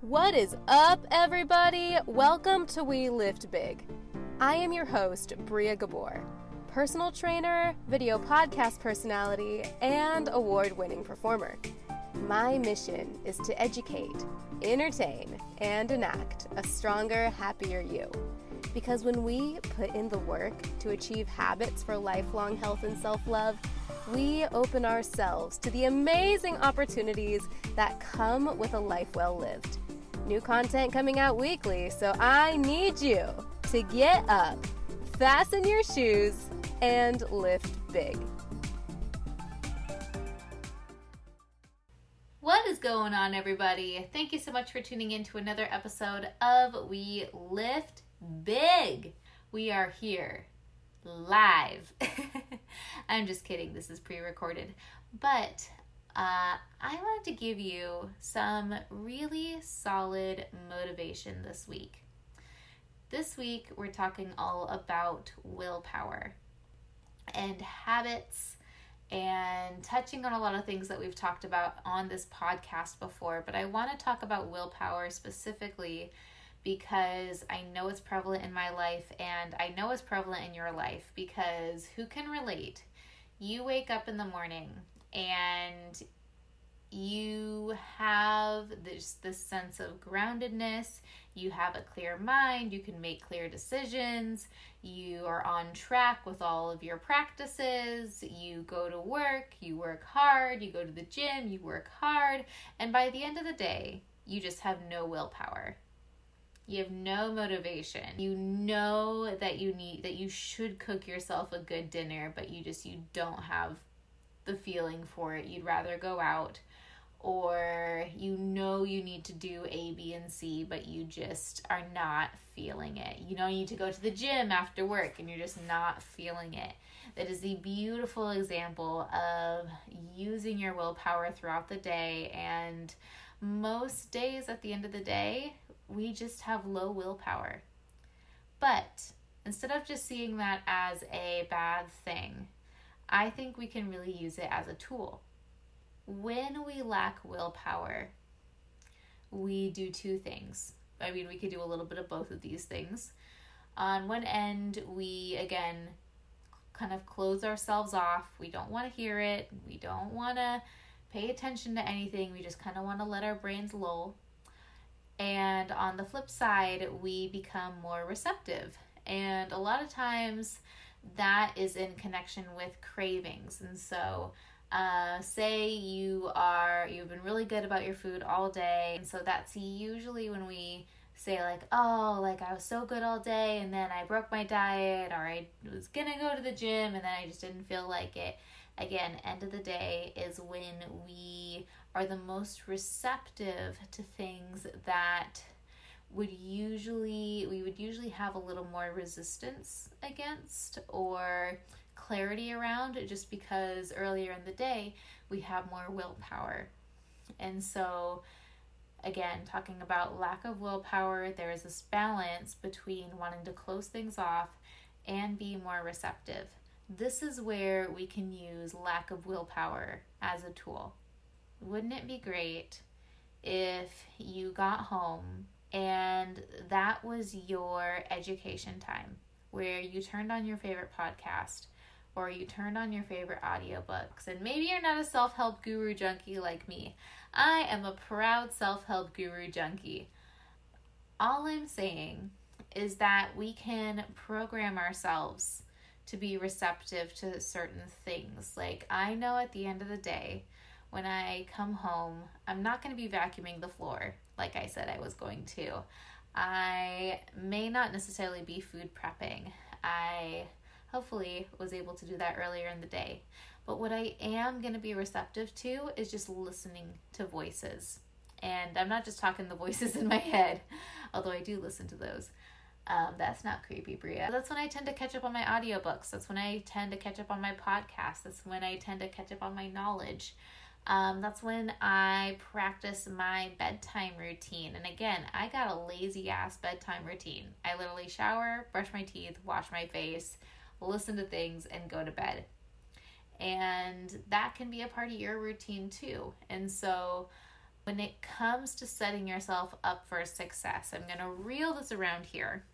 What is up, everybody? Welcome to We Lift Big. I am your host, Bria Gabor, personal trainer, video podcast personality, and award winning performer. My mission is to educate, entertain, and enact a stronger, happier you. Because when we put in the work to achieve habits for lifelong health and self love, we open ourselves to the amazing opportunities that come with a life well lived. New content coming out weekly, so I need you to get up, fasten your shoes, and lift big. What is going on, everybody? Thank you so much for tuning in to another episode of We Lift Big. We are here live. I'm just kidding, this is pre recorded. But uh, I wanted to give you some really solid motivation this week. This week, we're talking all about willpower and habits and touching on a lot of things that we've talked about on this podcast before. But I want to talk about willpower specifically because I know it's prevalent in my life and I know it's prevalent in your life because who can relate? You wake up in the morning and you have this this sense of groundedness. You have a clear mind. You can make clear decisions. You are on track with all of your practices. You go to work. You work hard. You go to the gym. You work hard. And by the end of the day you just have no willpower. You have no motivation. You know that you need that you should cook yourself a good dinner but you just you don't have the feeling for it. You'd rather go out or you know you need to do A, B, and C, but you just are not feeling it. You know, you need to go to the gym after work and you're just not feeling it. That is the beautiful example of using your willpower throughout the day. And most days at the end of the day, we just have low willpower. But instead of just seeing that as a bad thing, I think we can really use it as a tool. When we lack willpower, we do two things. I mean, we could do a little bit of both of these things. On one end, we again kind of close ourselves off. We don't want to hear it. We don't want to pay attention to anything. We just kind of want to let our brains lull. And on the flip side, we become more receptive. And a lot of times, that is in connection with cravings. And so, uh, say you are you've been really good about your food all day, and so that's usually when we say like, oh, like I was so good all day, and then I broke my diet, or I was gonna go to the gym, and then I just didn't feel like it. Again, end of the day is when we are the most receptive to things that would usually we would usually have a little more resistance against or clarity around just because earlier in the day we have more willpower. And so again, talking about lack of willpower, there is this balance between wanting to close things off and be more receptive. This is where we can use lack of willpower as a tool. Wouldn't it be great if you got home and that was your education time where you turned on your favorite podcast or you turned on your favorite audiobooks. And maybe you're not a self help guru junkie like me. I am a proud self help guru junkie. All I'm saying is that we can program ourselves to be receptive to certain things. Like, I know at the end of the day, when I come home, I'm not going to be vacuuming the floor like I said I was going to. I may not necessarily be food prepping. I hopefully was able to do that earlier in the day. But what I am going to be receptive to is just listening to voices. And I'm not just talking the voices in my head, although I do listen to those. Um, that's not creepy, Bria. That's when I tend to catch up on my audiobooks. That's when I tend to catch up on my podcasts. That's when I tend to catch up on my knowledge. Um, that's when I practice my bedtime routine. And again, I got a lazy ass bedtime routine. I literally shower, brush my teeth, wash my face, listen to things, and go to bed. And that can be a part of your routine too. And so, When it comes to setting yourself up for success, I'm going to reel this around here.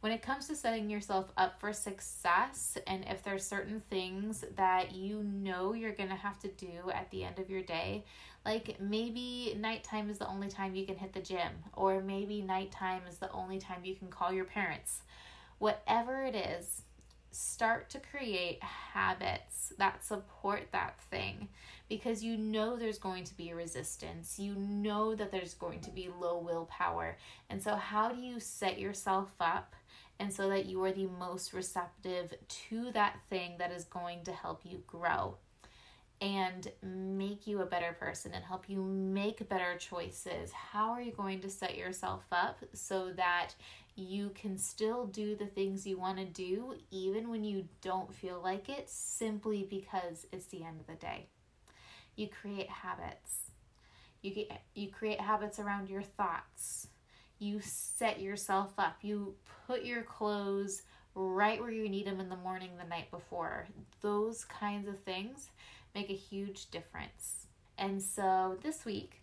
When it comes to setting yourself up for success, and if there's certain things that you know you're going to have to do at the end of your day, like maybe nighttime is the only time you can hit the gym, or maybe nighttime is the only time you can call your parents. Whatever it is, start to create habits that support that thing because you know there's going to be resistance. You know that there's going to be low willpower. And so, how do you set yourself up and so that you are the most receptive to that thing that is going to help you grow? And make you a better person and help you make better choices. How are you going to set yourself up so that you can still do the things you want to do even when you don't feel like it simply because it's the end of the day? You create habits. You get you create habits around your thoughts. You set yourself up. You put your clothes right where you need them in the morning the night before. Those kinds of things make a huge difference. And so this week,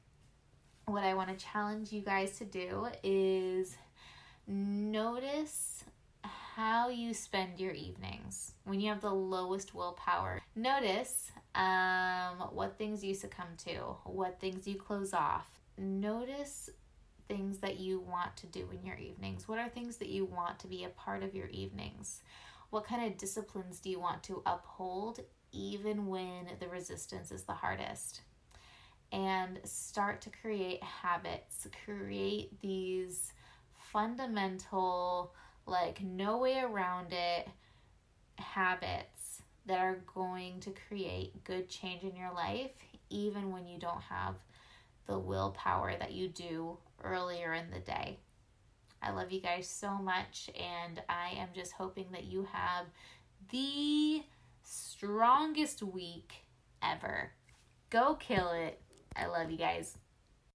what I want to challenge you guys to do is notice how you spend your evenings when you have the lowest willpower. Notice um, what things you succumb to, what things you close off. Notice things that you want to do in your evenings. What are things that you want to be a part of your evenings? What kind of disciplines do you want to uphold even when the resistance is the hardest. And start to create habits, create these fundamental, like, no way around it habits that are going to create good change in your life, even when you don't have the willpower that you do earlier in the day. I love you guys so much, and I am just hoping that you have the strongest week ever. Go kill it. I love you guys.